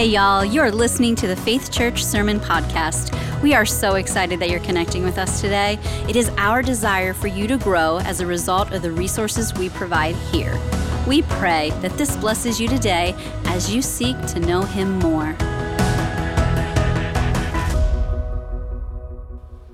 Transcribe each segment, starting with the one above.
Hey, y'all, you're listening to the Faith Church Sermon Podcast. We are so excited that you're connecting with us today. It is our desire for you to grow as a result of the resources we provide here. We pray that this blesses you today as you seek to know Him more.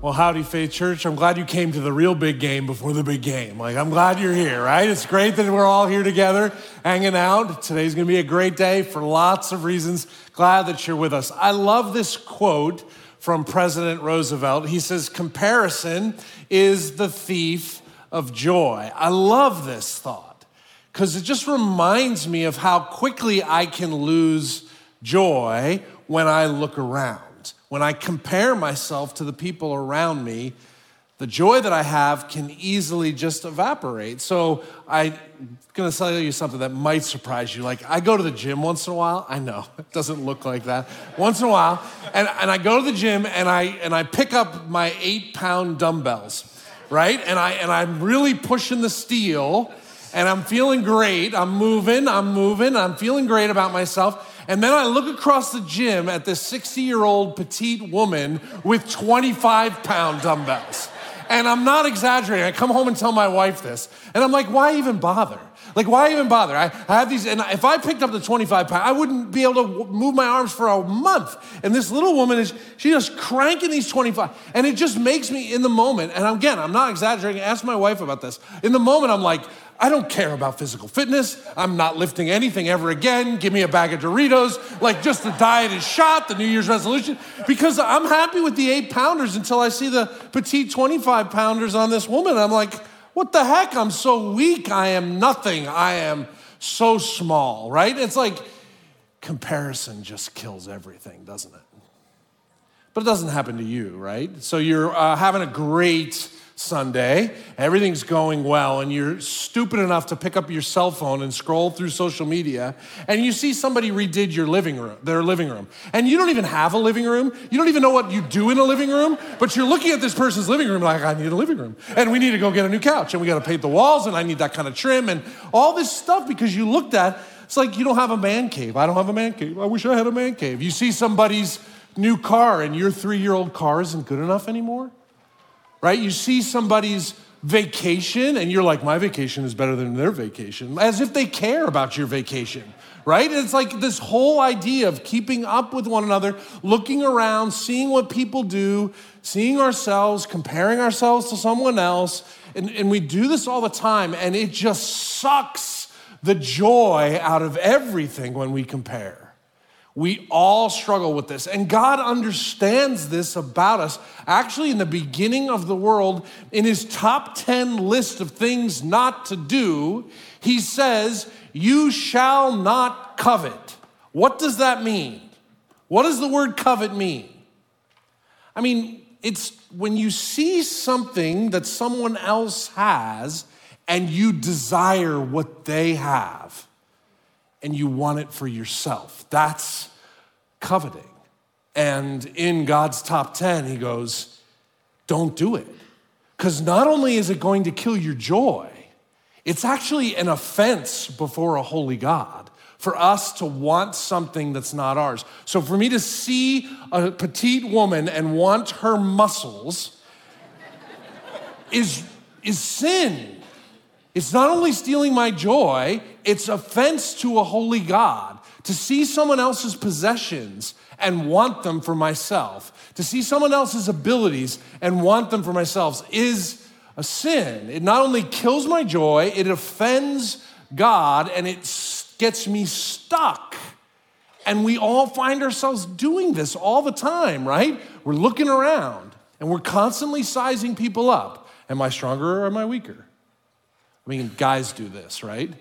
Well, howdy, Faith Church. I'm glad you came to the real big game before the big game. Like, I'm glad you're here, right? It's great that we're all here together hanging out. Today's gonna be a great day for lots of reasons. Glad that you're with us. I love this quote from President Roosevelt. He says, Comparison is the thief of joy. I love this thought because it just reminds me of how quickly I can lose joy when I look around when I compare myself to the people around me, the joy that I have can easily just evaporate. So I'm gonna tell you something that might surprise you. Like I go to the gym once in a while. I know it doesn't look like that. Once in a while, and, and I go to the gym and I and I pick up my eight pound dumbbells, right? And I and I'm really pushing the steel, and I'm feeling great. I'm moving. I'm moving. I'm feeling great about myself. And then I look across the gym at this 60 year old petite woman with 25 pound dumbbells. And I'm not exaggerating. I come home and tell my wife this. And I'm like, why even bother? Like, why even bother? I, have these, and if I picked up the 25 pound, I wouldn't be able to move my arms for a month. And this little woman is, she's just cranking these 25. And it just makes me in the moment, and again, I'm not exaggerating. Ask my wife about this. In the moment, I'm like, I don't care about physical fitness. I'm not lifting anything ever again. Give me a bag of Doritos. Like, just the diet is shot, the New Year's resolution. Because I'm happy with the eight pounders until I see the petite 25 pounders on this woman. I'm like, what the heck? I'm so weak. I am nothing. I am so small, right? It's like comparison just kills everything, doesn't it? But it doesn't happen to you, right? So you're uh, having a great Sunday, everything's going well, and you're stupid enough to pick up your cell phone and scroll through social media, and you see somebody redid your living room, their living room. And you don't even have a living room. You don't even know what you do in a living room, but you're looking at this person's living room like, I need a living room. And we need to go get a new couch, and we gotta paint the walls, and I need that kind of trim, and all this stuff because you looked at, it's like you don't have a man cave. I don't have a man cave. I wish I had a man cave. You see somebody's new car, and your three year old car isn't good enough anymore right? You see somebody's vacation and you're like, my vacation is better than their vacation, as if they care about your vacation, right? It's like this whole idea of keeping up with one another, looking around, seeing what people do, seeing ourselves, comparing ourselves to someone else. And, and we do this all the time, and it just sucks the joy out of everything when we compare. We all struggle with this. And God understands this about us. Actually, in the beginning of the world, in his top 10 list of things not to do, he says, You shall not covet. What does that mean? What does the word covet mean? I mean, it's when you see something that someone else has and you desire what they have and you want it for yourself. That's coveting. And in God's top 10, he goes, don't do it. Because not only is it going to kill your joy, it's actually an offense before a holy God for us to want something that's not ours. So for me to see a petite woman and want her muscles is, is sin. It's not only stealing my joy, it's offense to a holy God. To see someone else's possessions and want them for myself, to see someone else's abilities and want them for myself is a sin. It not only kills my joy, it offends God and it gets me stuck. And we all find ourselves doing this all the time, right? We're looking around and we're constantly sizing people up. Am I stronger or am I weaker? I mean, guys do this, right?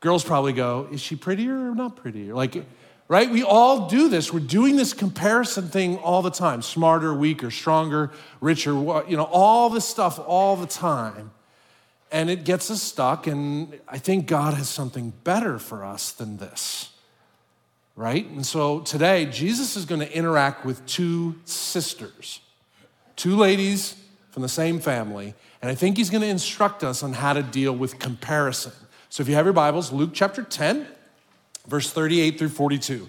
Girls probably go, is she prettier or not prettier? Like, right? We all do this. We're doing this comparison thing all the time smarter, weaker, stronger, richer, you know, all this stuff all the time. And it gets us stuck. And I think God has something better for us than this, right? And so today, Jesus is going to interact with two sisters, two ladies from the same family. And I think he's going to instruct us on how to deal with comparison. So if you have your Bibles, Luke chapter 10, verse 38 through 42.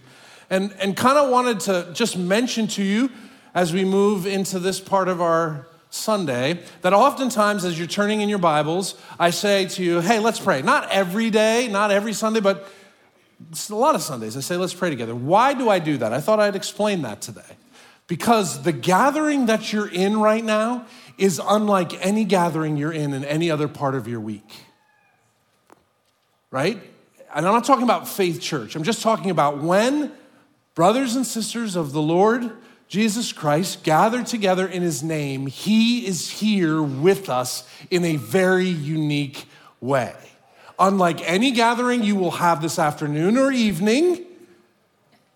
and, and kind of wanted to just mention to you as we move into this part of our Sunday that oftentimes, as you're turning in your Bibles, I say to you, hey, let's pray. Not every day, not every Sunday, but a lot of Sundays. I say, let's pray together. Why do I do that? I thought I'd explain that today. Because the gathering that you're in right now is unlike any gathering you're in in any other part of your week. Right? And I'm not talking about faith church, I'm just talking about when brothers and sisters of the Lord Jesus Christ gather together in his name, he is here with us in a very unique way. Unlike any gathering you will have this afternoon or evening,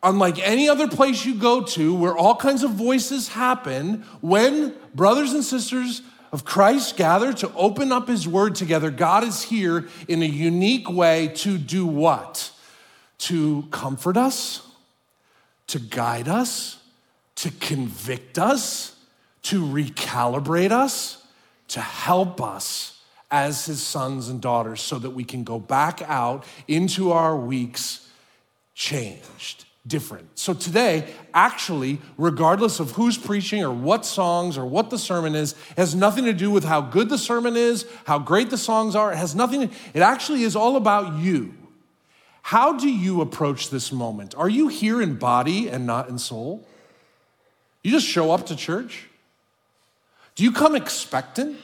unlike any other place you go to where all kinds of voices happen, when brothers and sisters of Christ gather to open up his word together, God is here in a unique way to do what? To comfort us, to guide us, to convict us, to recalibrate us, to help us as his sons and daughters so that we can go back out into our weeks changed, different. So today, actually, regardless of who's preaching or what songs or what the sermon is, has nothing to do with how good the sermon is, how great the songs are. It has nothing, it actually is all about you. How do you approach this moment? Are you here in body and not in soul? You just show up to church? Do you come expectant?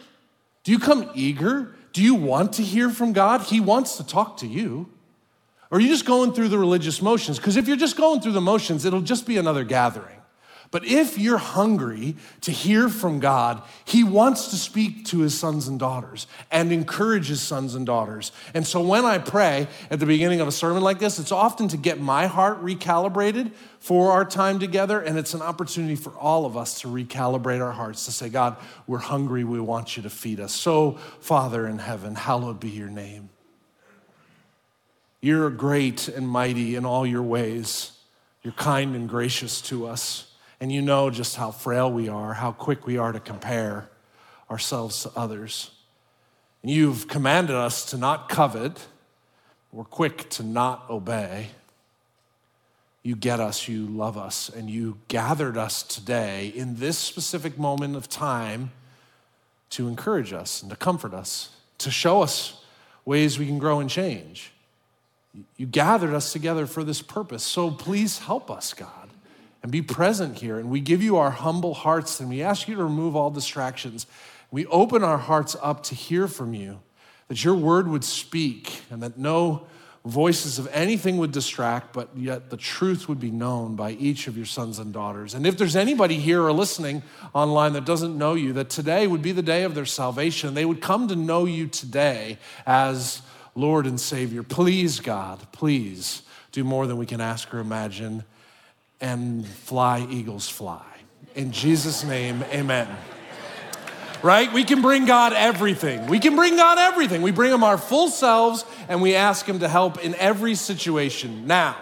Do you come eager? Do you want to hear from God? He wants to talk to you. Or are you just going through the religious motions? Because if you're just going through the motions, it'll just be another gathering. But if you're hungry to hear from God, He wants to speak to His sons and daughters and encourage His sons and daughters. And so when I pray at the beginning of a sermon like this, it's often to get my heart recalibrated for our time together. And it's an opportunity for all of us to recalibrate our hearts to say, God, we're hungry. We want you to feed us. So, Father in heaven, hallowed be your name. You're great and mighty in all your ways. You're kind and gracious to us. And you know just how frail we are, how quick we are to compare ourselves to others. And you've commanded us to not covet, we're quick to not obey. You get us, you love us, and you gathered us today in this specific moment of time to encourage us and to comfort us, to show us ways we can grow and change. You gathered us together for this purpose. So please help us, God and be present here. And we give you our humble hearts and we ask you to remove all distractions. We open our hearts up to hear from you, that your word would speak and that no voices of anything would distract, but yet the truth would be known by each of your sons and daughters. And if there's anybody here or listening online that doesn't know you, that today would be the day of their salvation, they would come to know you today as Lord and Savior. Please, God, please do more than we can ask or imagine and fly, eagles, fly. In Jesus' name, amen. Right? We can bring God everything. We can bring God everything. We bring Him our full selves and we ask Him to help in every situation. Now,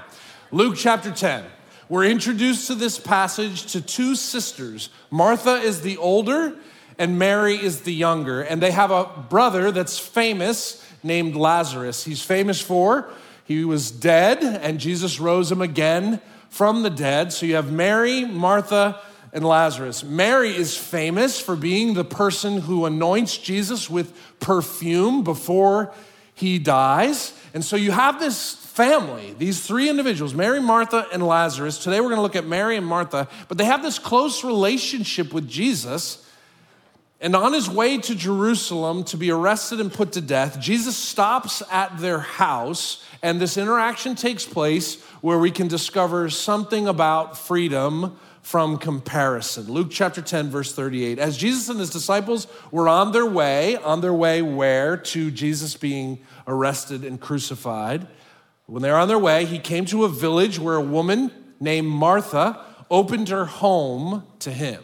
Luke chapter 10. We're introduced to this passage to two sisters. Martha is the older and Mary is the younger. And they have a brother that's famous named Lazarus. He's famous for he was dead and Jesus rose him again from the dead. So you have Mary, Martha, and Lazarus. Mary is famous for being the person who anoints Jesus with perfume before he dies. And so you have this family, these three individuals, Mary, Martha, and Lazarus. Today we're going to look at Mary and Martha, but they have this close relationship with Jesus. And on his way to Jerusalem to be arrested and put to death, Jesus stops at their house, and this interaction takes place where we can discover something about freedom from comparison. Luke chapter 10, verse 38. As Jesus and his disciples were on their way, on their way where? To Jesus being arrested and crucified. When they were on their way, he came to a village where a woman named Martha opened her home to him.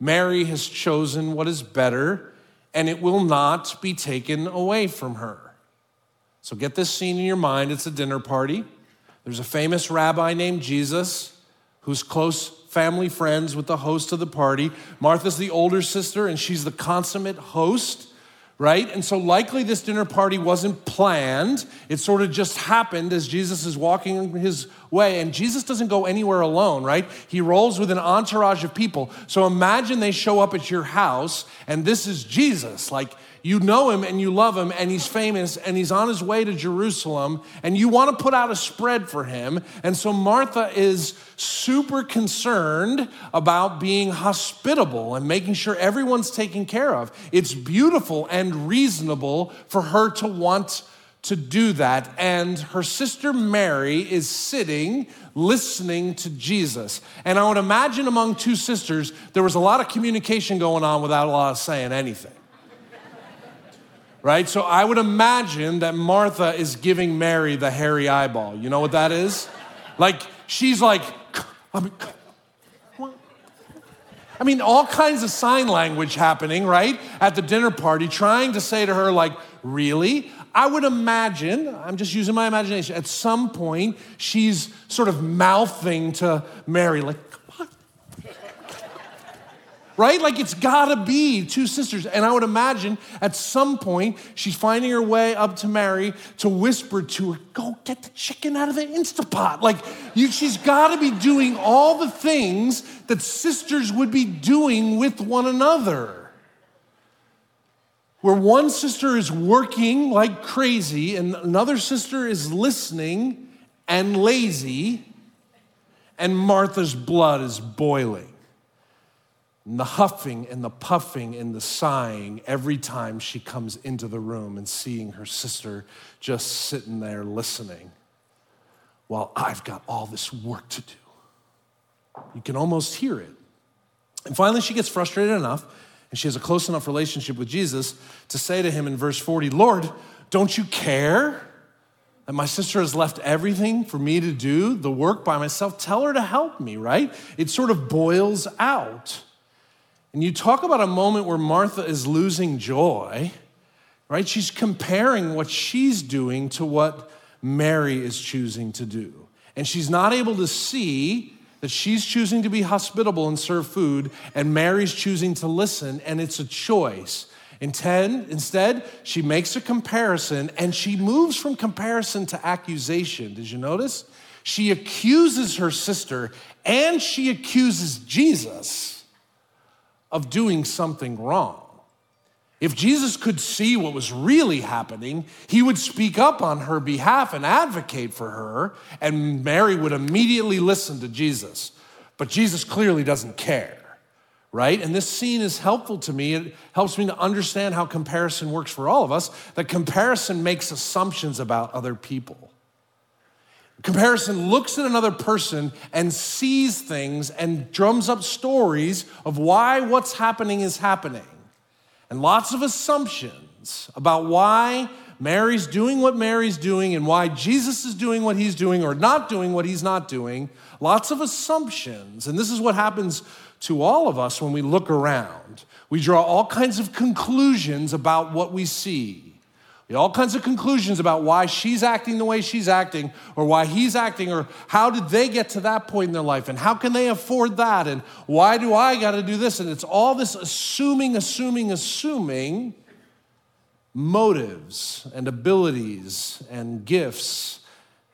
Mary has chosen what is better, and it will not be taken away from her. So get this scene in your mind it's a dinner party. There's a famous rabbi named Jesus who's close family friends with the host of the party. Martha's the older sister, and she's the consummate host right? And so likely this dinner party wasn't planned. It sort of just happened as Jesus is walking his way. And Jesus doesn't go anywhere alone, right? He rolls with an entourage of people. So imagine they show up at your house and this is Jesus. Like you know him and you love him and he's famous and he's on his way to Jerusalem and you want to put out a spread for him. And so Martha is super concerned about being hospitable and making sure everyone's taken care of. It's beautiful and reasonable for her to want to do that. And her sister Mary is sitting listening to Jesus. And I would imagine among two sisters, there was a lot of communication going on without a lot of saying anything right? So I would imagine that Martha is giving Mary the hairy eyeball. You know what that is? Like, she's like, I mean, I mean, all kinds of sign language happening, right? At the dinner party, trying to say to her, like, really? I would imagine, I'm just using my imagination, at some point, she's sort of mouthing to Mary, like, right? Like it's gotta be two sisters. And I would imagine at some point she's finding her way up to Mary to whisper to her, go get the chicken out of the Instapot. Like you, she's gotta be doing all the things that sisters would be doing with one another. Where one sister is working like crazy and another sister is listening and lazy, and Martha's blood is boiling and the huffing and the puffing and the sighing every time she comes into the room and seeing her sister just sitting there listening while I've got all this work to do. You can almost hear it. And finally, she gets frustrated enough, and she has a close enough relationship with Jesus to say to him in verse 40, Lord, don't you care that my sister has left everything for me to do the work by myself? Tell her to help me, right? It sort of boils out. And you talk about a moment where Martha is losing joy, right? She's comparing what she's doing to what Mary is choosing to do. And she's not able to see that she's choosing to be hospitable and serve food, and Mary's choosing to listen, and it's a choice. Instead, she makes a comparison and she moves from comparison to accusation. Did you notice? She accuses her sister and she accuses Jesus of doing something wrong. If Jesus could see what was really happening, he would speak up on her behalf and advocate for her, and Mary would immediately listen to Jesus. But Jesus clearly doesn't care, right? And this scene is helpful to me. It helps me to understand how comparison works for all of us, that comparison makes assumptions about other people. Comparison looks at another person and sees things and drums up stories of why what's happening is happening. And lots of assumptions about why Mary's doing what Mary's doing and why Jesus is doing what he's doing or not doing what he's not doing. Lots of assumptions. And this is what happens to all of us when we look around. We draw all kinds of conclusions about what we see all kinds of conclusions about why she's acting the way she's acting, or why he's acting, or how did they get to that point in their life, and how can they afford that, and why do I got to do this? And it's all this assuming, assuming, assuming motives and abilities and gifts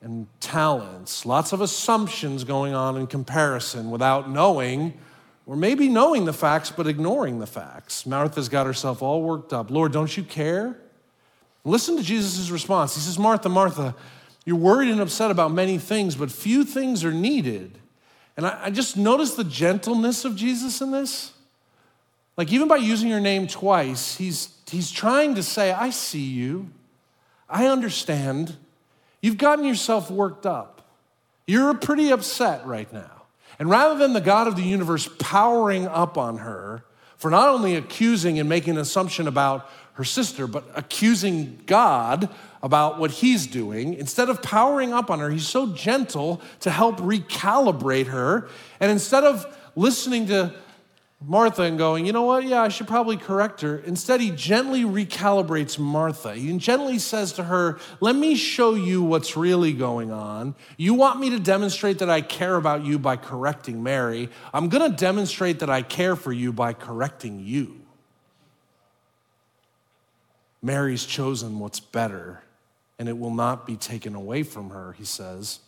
and talents. Lots of assumptions going on in comparison without knowing. Or maybe knowing the facts, but ignoring the facts. Martha's got herself all worked up. Lord, don't you care? Listen to Jesus' response. He says, Martha, Martha, you're worried and upset about many things, but few things are needed. And I, I just notice the gentleness of Jesus in this. Like, even by using your name twice, he's, he's trying to say, I see you. I understand. You've gotten yourself worked up. You're pretty upset right now. And rather than the God of the universe powering up on her for not only accusing and making an assumption about her sister, but accusing God about what he's doing. Instead of powering up on her, he's so gentle to help recalibrate her. And instead of listening to Martha and going, you know what, yeah, I should probably correct her. Instead, he gently recalibrates Martha. He gently says to her, let me show you what's really going on. You want me to demonstrate that I care about you by correcting Mary. I'm going to demonstrate that I care for you by correcting you. Mary's chosen what's better, and it will not be taken away from her, he says.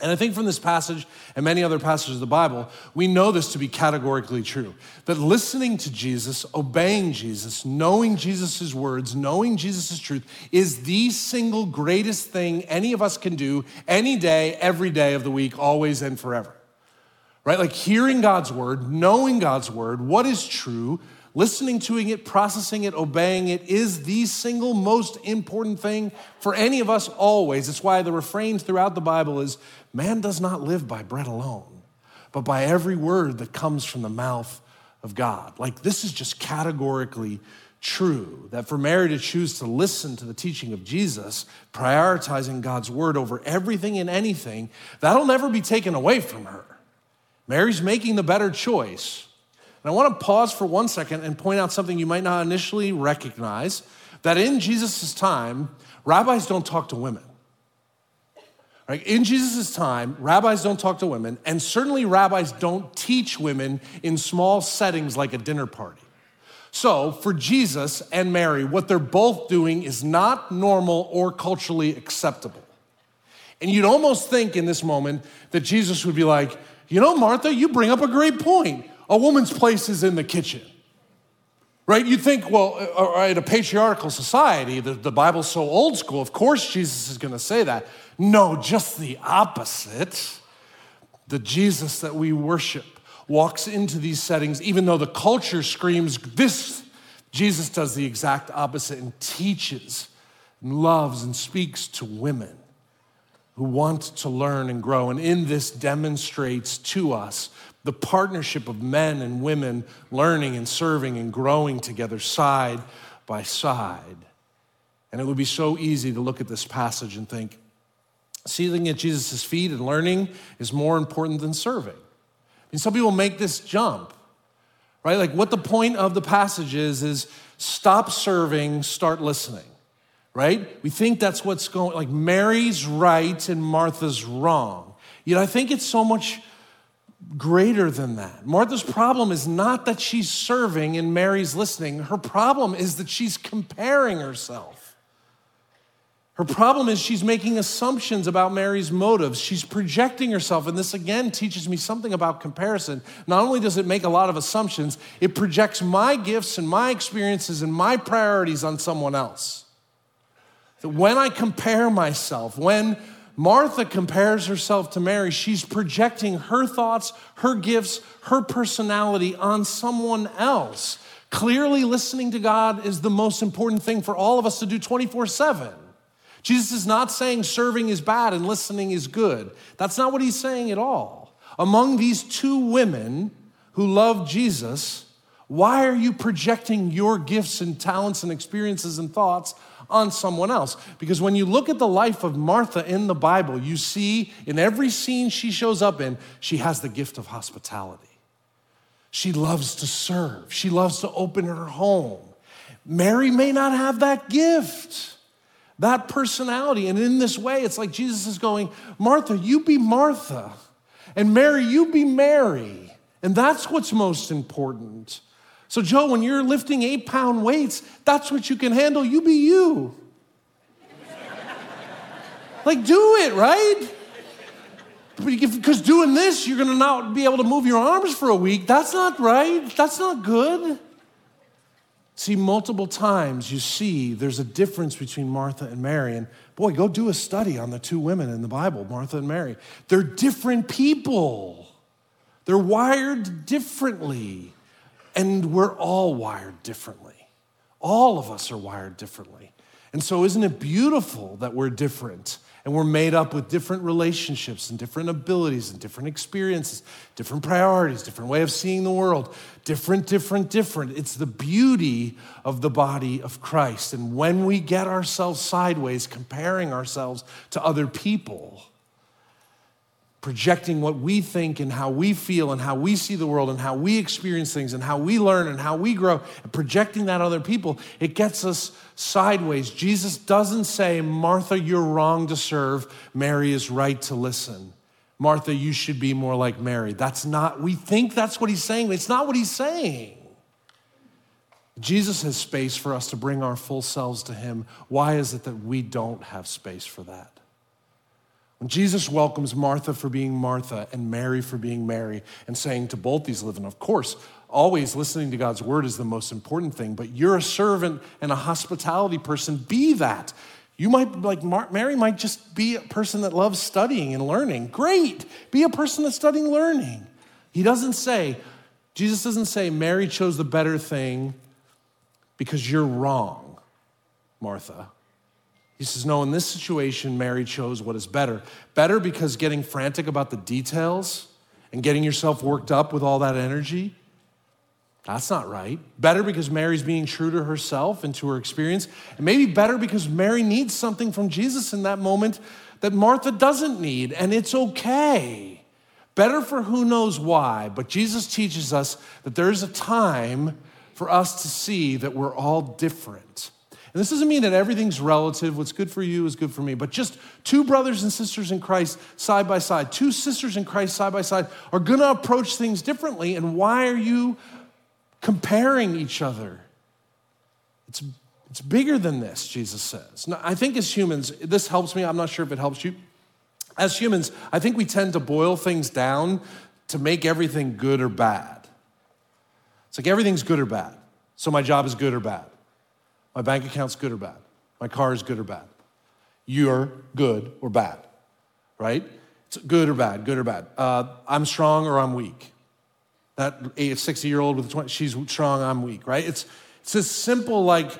And I think from this passage and many other passages of the Bible, we know this to be categorically true that listening to Jesus, obeying Jesus, knowing Jesus' words, knowing Jesus' truth is the single greatest thing any of us can do any day, every day of the week, always and forever. Right? Like hearing God's word, knowing God's word, what is true, listening to it, processing it, obeying it is the single most important thing for any of us always. It's why the refrain throughout the Bible is man does not live by bread alone, but by every word that comes from the mouth of God. Like this is just categorically true that for Mary to choose to listen to the teaching of Jesus, prioritizing God's word over everything and anything, that'll never be taken away from her. Mary's making the better choice. And I want to pause for one second and point out something you might not initially recognize that in Jesus' time, rabbis don't talk to women. Right? In Jesus' time, rabbis don't talk to women, and certainly rabbis don't teach women in small settings like a dinner party. So, for Jesus and Mary, what they're both doing is not normal or culturally acceptable. And you'd almost think in this moment that Jesus would be like, You know, Martha, you bring up a great point a woman's place is in the kitchen. Right? You'd think, well, uh, uh, in a patriarchal society, the, the Bible's so old school, of course Jesus is going to say that. No, just the opposite. The Jesus that we worship walks into these settings, even though the culture screams this, Jesus does the exact opposite and teaches and loves and speaks to women who want to learn and grow. And in this demonstrates to us the partnership of men and women learning and serving and growing together side by side. And it would be so easy to look at this passage and think, sitting at Jesus' feet and learning is more important than serving. I mean, some people make this jump, right? Like what the point of the passage is, is stop serving, start listening, right? We think that's what's going, like Mary's right and Martha's wrong. Yet I think it's so much greater than that. Martha's problem is not that she's serving and Mary's listening. Her problem is that she's comparing herself. Her problem is she's making assumptions about Mary's motives. She's projecting herself. And this again teaches me something about comparison. Not only does it make a lot of assumptions, it projects my gifts and my experiences and my priorities on someone else. That when I compare myself, when Martha compares herself to Mary. She's projecting her thoughts, her gifts, her personality on someone else. Clearly, listening to God is the most important thing for all of us to do 24 7. Jesus is not saying serving is bad and listening is good. That's not what he's saying at all. Among these two women who love Jesus, why are you projecting your gifts and talents and experiences and thoughts on someone else. Because when you look at the life of Martha in the Bible, you see in every scene she shows up in, she has the gift of hospitality. She loves to serve, she loves to open her home. Mary may not have that gift, that personality. And in this way, it's like Jesus is going, Martha, you be Martha, and Mary, you be Mary. And that's what's most important. So, Joe, when you're lifting eight pound weights, that's what you can handle. You be you. like, do it, right? Because doing this, you're gonna not be able to move your arms for a week. That's not right. That's not good. See, multiple times you see there's a difference between Martha and Mary. And boy, go do a study on the two women in the Bible, Martha and Mary. They're different people, they're wired differently. And we're all wired differently. All of us are wired differently. And so, isn't it beautiful that we're different And we're made up with different relationships and different abilities and different experiences, different priorities, different way of seeing the world, different, different, different. It's the beauty of the body of Christ. And when we get ourselves sideways, comparing ourselves to other people, projecting what we think and how we feel and how we see the world and how we experience things and how we learn and how we grow, and projecting that on other people, it gets us sideways. Jesus doesn't say, Martha, you're wrong to serve, Mary is right to listen. Martha, you should be more like Mary. That's not, we think that's what he's saying, it's not what he's saying. Jesus has space for us to bring our full selves to him. Why is it that we don't have space for that? When Jesus welcomes Martha for being Martha and Mary for being Mary and saying to both these live, and of course, always listening to God's word is the most important thing, but you're a servant and a hospitality person, be that. You might, like Mary, might just be a person that loves studying and learning. Great. Be a person that's studying learning. He doesn't say, Jesus doesn't say, Mary chose the better thing because you're wrong, Martha. He says, No, in this situation, Mary chose what is better. Better because getting frantic about the details and getting yourself worked up with all that energy, that's not right. Better because Mary's being true to herself and to her experience. And maybe better because Mary needs something from Jesus in that moment that Martha doesn't need, and it's okay. Better for who knows why, but Jesus teaches us that there's a time for us to see that we're all different and this doesn't mean that everything's relative. What's good for you is good for me. But just two brothers and sisters in Christ side by side, two sisters in Christ side by side are going to approach things differently. And why are you comparing each other? It's, it's bigger than this, Jesus says. Now, I think as humans, this helps me. I'm not sure if it helps you. As humans, I think we tend to boil things down to make everything good or bad. It's like everything's good or bad. So my job is good or bad. My bank account's good or bad. My car is good or bad. You're good or bad, right? It's good or bad, good or bad. Uh, I'm strong or I'm weak. That 60 year old with 20, she's strong, I'm weak, right? It's, it's as simple like,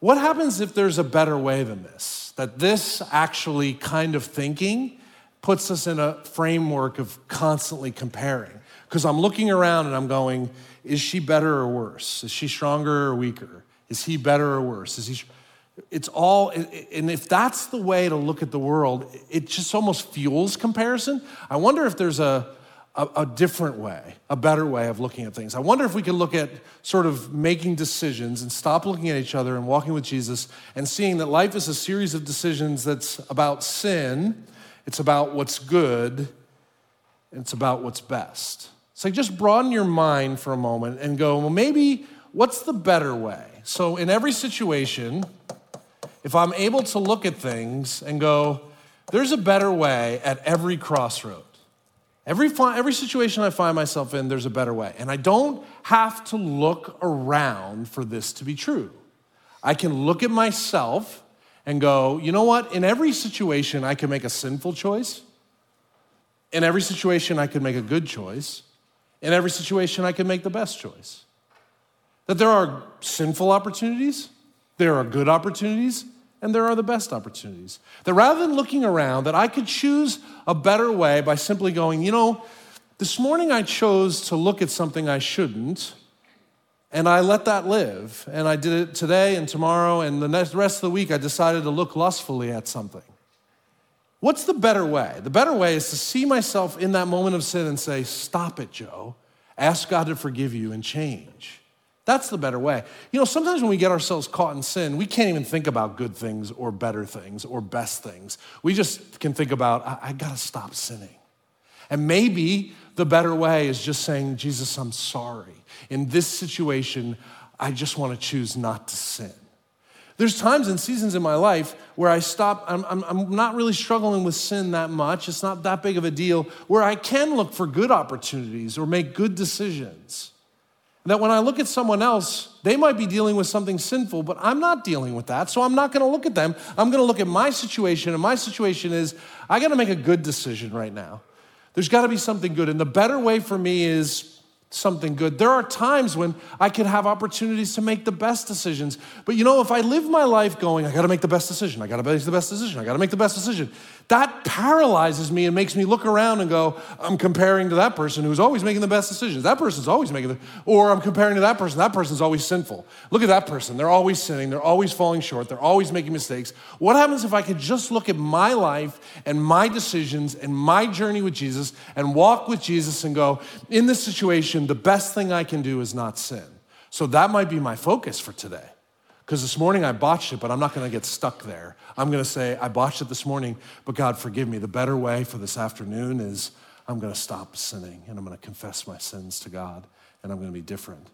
what happens if there's a better way than this? That this actually kind of thinking puts us in a framework of constantly comparing. Because I'm looking around and I'm going, is she better or worse? Is she stronger or weaker? Is he better or worse? Is he? It's all, and if that's the way to look at the world, it just almost fuels comparison. I wonder if there's a, a, a different way, a better way of looking at things. I wonder if we could look at sort of making decisions and stop looking at each other and walking with Jesus and seeing that life is a series of decisions that's about sin, it's about what's good, and it's about what's best. So just broaden your mind for a moment and go, well, maybe what's the better way? So, in every situation, if I'm able to look at things and go, there's a better way at every crossroad. Every, every situation I find myself in, there's a better way. And I don't have to look around for this to be true. I can look at myself and go, you know what? In every situation, I can make a sinful choice. In every situation, I can make a good choice. In every situation, I can make the best choice. That there are sinful opportunities, there are good opportunities, and there are the best opportunities. That rather than looking around, that I could choose a better way by simply going, you know, this morning I chose to look at something I shouldn't, and I let that live. And I did it today and tomorrow, and the rest of the week I decided to look lustfully at something. What's the better way? The better way is to see myself in that moment of sin and say, Stop it, Joe. Ask God to forgive you and change. That's the better way. You know, sometimes when we get ourselves caught in sin, we can't even think about good things or better things or best things. We just can think about, I, I gotta stop sinning. And maybe the better way is just saying, Jesus, I'm sorry. In this situation, I just wanna choose not to sin. There's times and seasons in my life where I stop, I'm, I'm, I'm, not really struggling with sin that much. It's not that big of a deal, where I can look for good opportunities or make good decisions. That when I look at someone else, they might be dealing with something sinful, but I'm not dealing with that. So I'm not going to look at them. I'm going to look at my situation. And my situation is I got to make a good decision right now. There's got to be something good. And the better way for me is something good. There are times when I could have opportunities to make the best decisions. But you know, if I live my life going, I got to make the best decision, I got to make the best decision, I got to make the best decision, that paralyzes me and makes me look around and go, I'm comparing to that person who's always making the best decisions. That person's always making the, or I'm comparing to that person. That person's always sinful. Look at that person. They're always sinning. They're always falling short. They're always making mistakes. What happens if I could just look at my life and my decisions and my journey with Jesus and walk with Jesus and go, in this situation, the best thing I can do is not sin. So that might be my focus for today. Because this morning I botched it, but I'm not going to get stuck there. I'm going to say, I botched it this morning, but God, forgive me. The better way for this afternoon is I'm going to stop sinning and I'm going to confess my sins to God and I'm going to be different.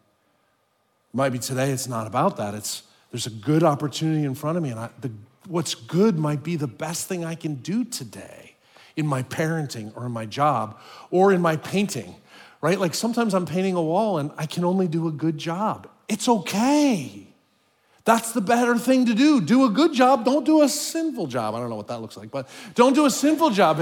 Might be today, it's not about that. It's there's a good opportunity in front of me, and I, the, what's good might be the best thing I can do today in my parenting or in my job or in my painting, right? Like sometimes I'm painting a wall and I can only do a good job. It's okay. That's the better thing to do. Do a good job. Don't do a sinful job. I don't know what that looks like, but don't do a sinful job.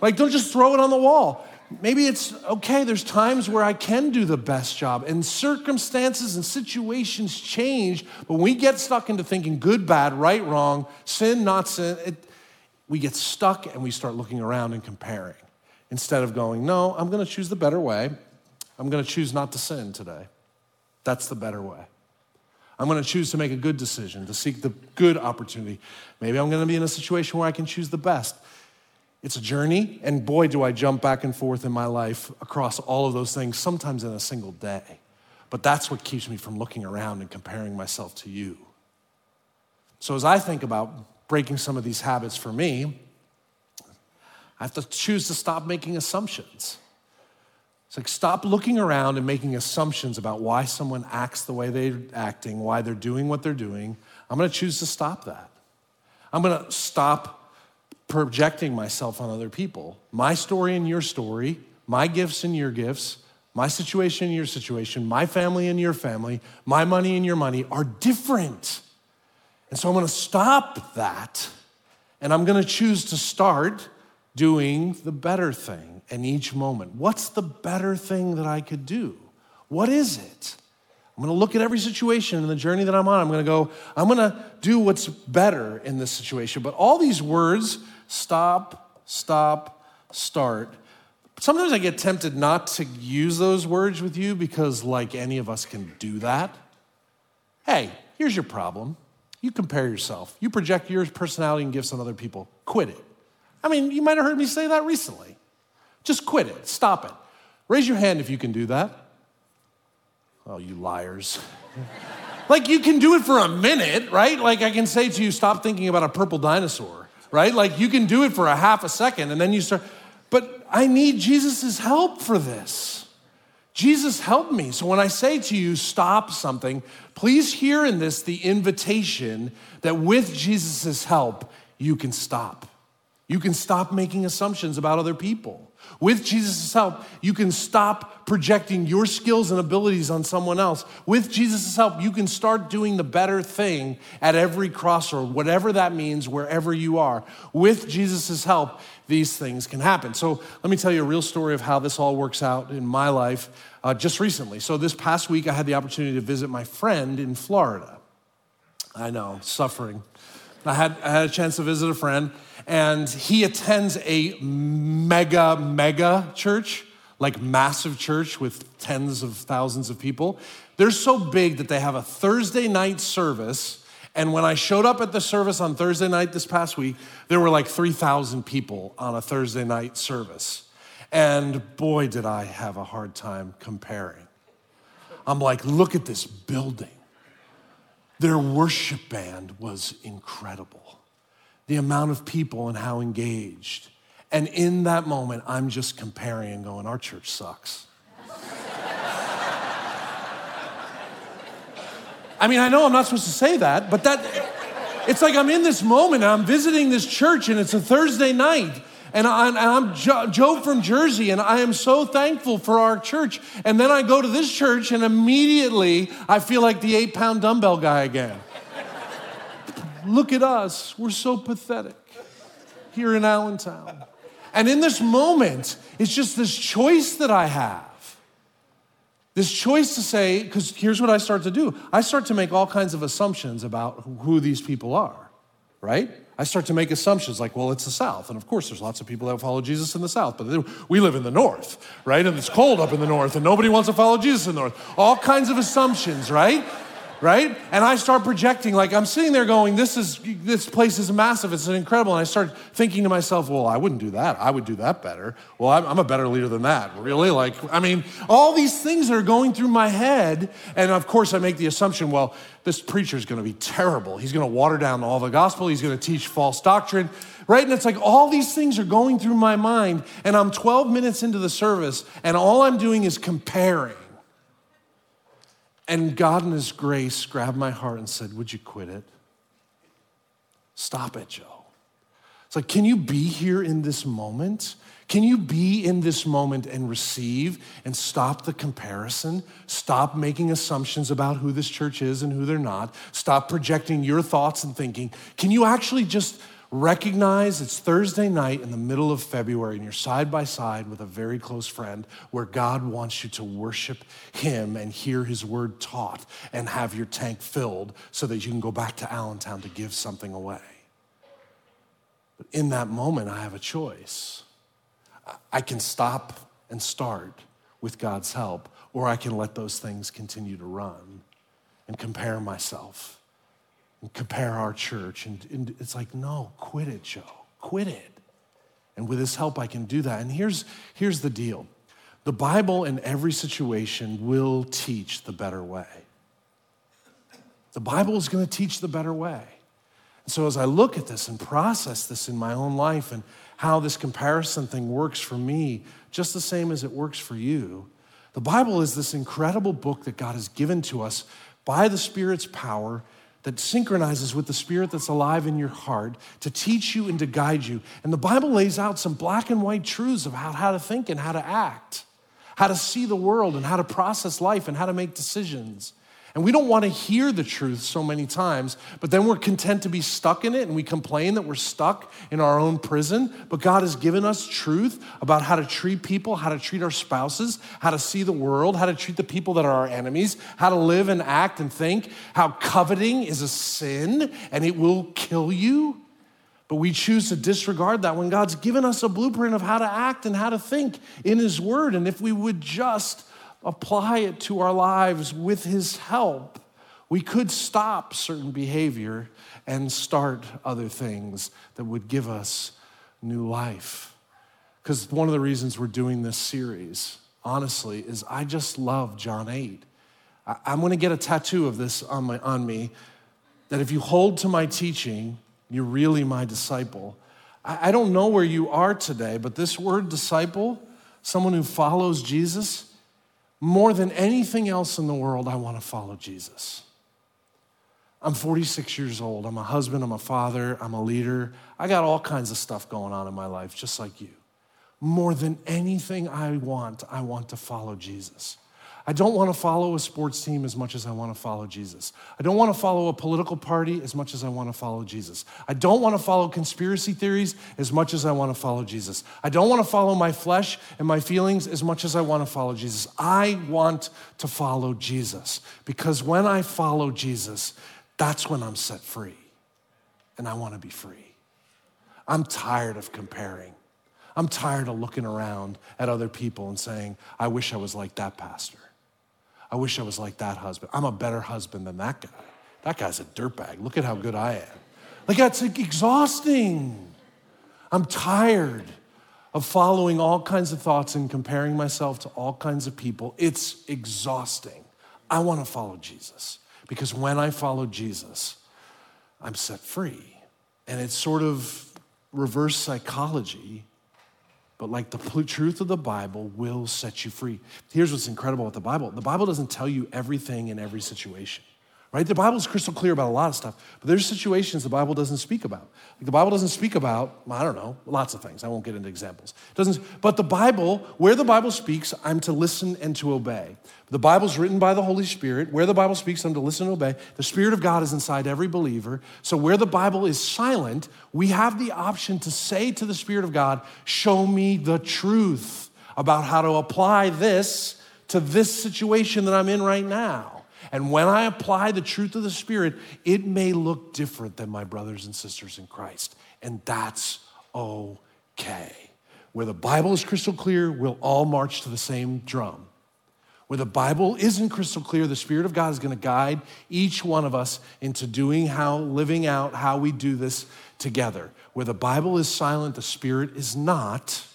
Like, don't just throw it on the wall. Maybe it's okay, there's times where I can do the best job, and circumstances and situations change. But when we get stuck into thinking good, bad, right, wrong, sin, not sin, it, we get stuck and we start looking around and comparing instead of going, no, I'm gonna choose the better way. I'm gonna choose not to sin today. That's the better way. I'm going to choose to make a good decision, to seek the good opportunity. Maybe I'm going to be in a situation where I can choose the best. It's a journey, and boy, do I jump back and forth in my life across all of those things, sometimes in a single day. But that's what keeps me from looking around and comparing myself to you. So, as I think about breaking some of these habits for me, I have to choose to stop making assumptions. It's like stop looking around and making assumptions about why someone acts the way they're acting, why they're doing what they're doing. I'm going to choose to stop that. I'm going to stop projecting myself on other people. My story and your story, my gifts and your gifts, my situation and your situation, my family and your family, my money and your money are different. And so I'm going to stop that and I'm going to choose to start doing the better thing in each moment. What's the better thing that I could do? What is it? I'm going to look at every situation in the journey that I'm on. I'm going to go, I'm going to do what's better in this situation. But all these words stop, stop, start. Sometimes I get tempted not to use those words with you because, like, any of us can do that. Hey, here's your problem. You compare yourself, you project your personality and gifts on other people. Quit it. I mean, you might have heard me say that recently. Just quit it. Stop it. Raise your hand if you can do that. Oh, you liars. like you can do it for a minute, right? Like I can say to you, stop thinking about a purple dinosaur, right? Like you can do it for a half a second and then you start, but I need Jesus' help for this. Jesus help me. So when I say to you, stop something, please hear in this the invitation that with Jesus' help, you can stop. You can stop making assumptions about other people. With Jesus' help, you can stop projecting your skills and abilities on someone else. With Jesus' help, you can start doing the better thing at every crossroad, whatever that means, wherever you are. With Jesus' help, these things can happen. So, let me tell you a real story of how this all works out in my life uh, just recently. So, this past week, I had the opportunity to visit my friend in Florida. I know, suffering. I had, I had a chance to visit a friend and he attends a mega, mega church, like massive church with tens of thousands of people. They're so big that they have a Thursday night service. And when I showed up at the service on Thursday night this past week, there were like 3,000 people on a Thursday night service. And boy, did I have a hard time comparing. I'm like, look at this building. Their worship band was incredible the amount of people and how engaged. And in that moment, I'm just comparing and going, our church sucks. I mean, I know I'm not supposed to say that, but that it's like I'm in this moment I'm visiting this church and it's a Thursday night. And, I, am Joe from Jersey, and I am so thankful for our church. And then I go to this church, and immediately I feel like the eight pound dumbbell guy again. Look at us. We're so pathetic here in Allentown. And in this moment, it's just this choice that I have. This choice to say, because here's what I start to do I start to make all kinds of assumptions about who these people are, right? I start to make assumptions like, well, it's the South. And of course, there's lots of people that follow Jesus in the South, but we live in the North, right? And it's cold up in the North, and nobody wants to follow Jesus in the North. All kinds of assumptions, right? Right? And I start projecting, like I'm sitting there going, this is this place is massive, it's incredible. And I start thinking to myself, well, I wouldn't do that. I would do that better. Well, I'm, I'm a better leader than that. Really? Like, I mean, all these things are going through my head. And of course, I make the assumption, well, this preacher is going to be terrible. He's going to water down all the gospel. He's going to teach false doctrine, right? And it's like all these things are going through my mind. And I'm 12 minutes into the service, and all I'm doing is comparing and God, in His grace, grabbed my heart and said, Would you quit it? Stop it, Joe. It's like, can you be here in this moment? Can you be in this moment and receive and stop the comparison? Stop making assumptions about who this church is and who they're not. Stop projecting your thoughts and thinking. Can you actually just Recognize it's Thursday night in the middle of February and you're side by side with a very close friend where God wants you to worship Him and hear His word taught and have your tank filled so that you can go back to Allentown to give something away. But in that moment, I have a choice. I can stop and start with God's help, or I can let those things continue to run and compare myself and compare our church. And, and it's like, no, quit it, Joe. Quit it. And with his help, I can do that. And here's, here's the deal the Bible in every situation will teach the better way. The Bible is going to teach the better way. And so as I look at this and process this in my own life and how this comparison thing works for me, just the same as it works for you, the Bible is this incredible book that God has given to us by the Spirit's power that synchronizes with the spirit that's alive in your heart to teach you and to guide you. And the Bible lays out some black and white truths about how to think and how to act, how to see the world and how to process life and how to make decisions. And we don't want to hear the truth so many times, but then we're content to be stuck in it and we complain that we're stuck in our own prison. But God has given us truth about how to treat people, how to treat our spouses, how to see the world, how to treat the people that are our enemies, how to live and act and think, how coveting is a sin and it will kill you. But we choose to disregard that when God's given us a blueprint of how to act and how to think in His Word. And if we would just apply it to our lives with His help, we could stop certain behavior and start other things that would give us new life. Because one of the reasons we're doing this series, honestly, is I just love John 8. I'm gonna get a tattoo of this on, my, on me that if you hold to my teaching, you're really my disciple. I, I don't know where you are today, but this word disciple, someone who follows Jesus, more than anything else in the world, I want to follow Jesus. I'm 46 years old. I'm a husband, I'm a father, I'm a leader. I got all kinds of stuff going on in my life, just like you. More than anything I want, I want to follow Jesus. I don't want to follow a sports team as much as I want to follow Jesus. I don't want to follow a political party as much as I want to follow Jesus. I don't want to follow conspiracy theories as much as I want to follow Jesus. I don't want to follow my flesh and my feelings as much as I want to follow Jesus. I want to follow Jesus because when I follow Jesus, that's when I'm set free. And I want to be free. I'm tired of comparing. I'm tired of looking around at other people and saying, I wish I was like that pastor. I wish I was like that husband. I'm a better husband than that guy. That guy's a dirtbag. Look at how good I am. Like, that's exhausting. I'm tired of following all kinds of thoughts and comparing myself to all kinds of people. It's exhausting. I want to follow Jesus because when I follow Jesus, I'm set free. And it's sort of reverse psychology but like the truth of the Bible will set you free. Here's what's incredible with the Bible the Bible doesn't tell you everything in every situation right? The Bible is crystal clear about a lot of stuff, but there's situations the Bible doesn't speak about. Like the Bible doesn't speak about, I don't know, lots of things. I won't get into examples. It doesn't, but the Bible, where the Bible speaks, I'm to listen and to obey. The Bible's written by the Holy Spirit. Where the Bible speaks, I'm to listen and obey. The Spirit of God is inside every believer. So where the Bible is silent, we have the option to say to the Spirit of God, Show me the truth about how to apply this to this situation that I'm in right now. And when I apply the truth of the Spirit, it may look different than my brothers and sisters in Christ. And that's okay. Where the Bible is crystal clear, we'll all march to the same drum. Where the Bible isn't crystal clear, the Spirit of God is going to guide each one of us into doing how, living out how we do this together. Where the Bible is silent, the Spirit is not,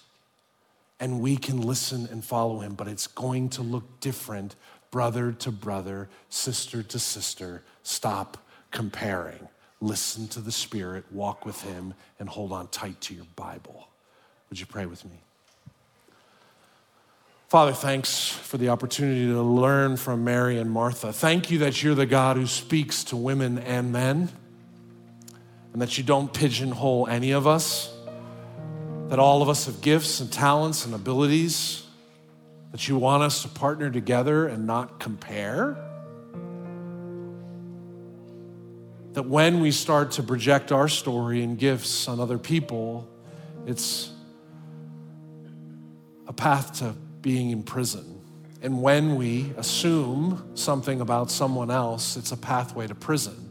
and we can listen and follow Him, but it's going to look different, brother to brother, sister to sister. Stop comparing. Listen to the Spirit, walk with Him, and hold on tight to your Bible. Would you pray with me? Father, thanks for the opportunity to learn from Mary and Martha. Thank you that you're the God who speaks to women and men, and that you don't pigeonhole any of us, that all of us have gifts and talents and abilities, that you want us to partner together and not compare. That when we start to project our story and gifts on other people, it's a path to being in prison. And when we assume something about someone else, it's a pathway to prison.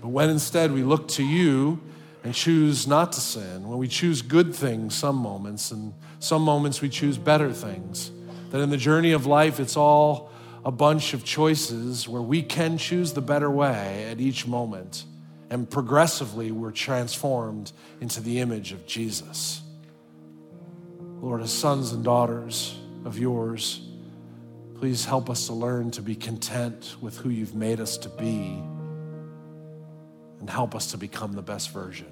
But when instead we look to you and choose not to sin, when we choose good things some moments, and some moments we choose better things, that in the journey of life it's all a bunch of choices where we can choose the better way at each moment. And progressively we're transformed into the image of Jesus. Lord, as sons and daughters of yours, please help us to learn to be content with who you've made us to be and help us to become the best version.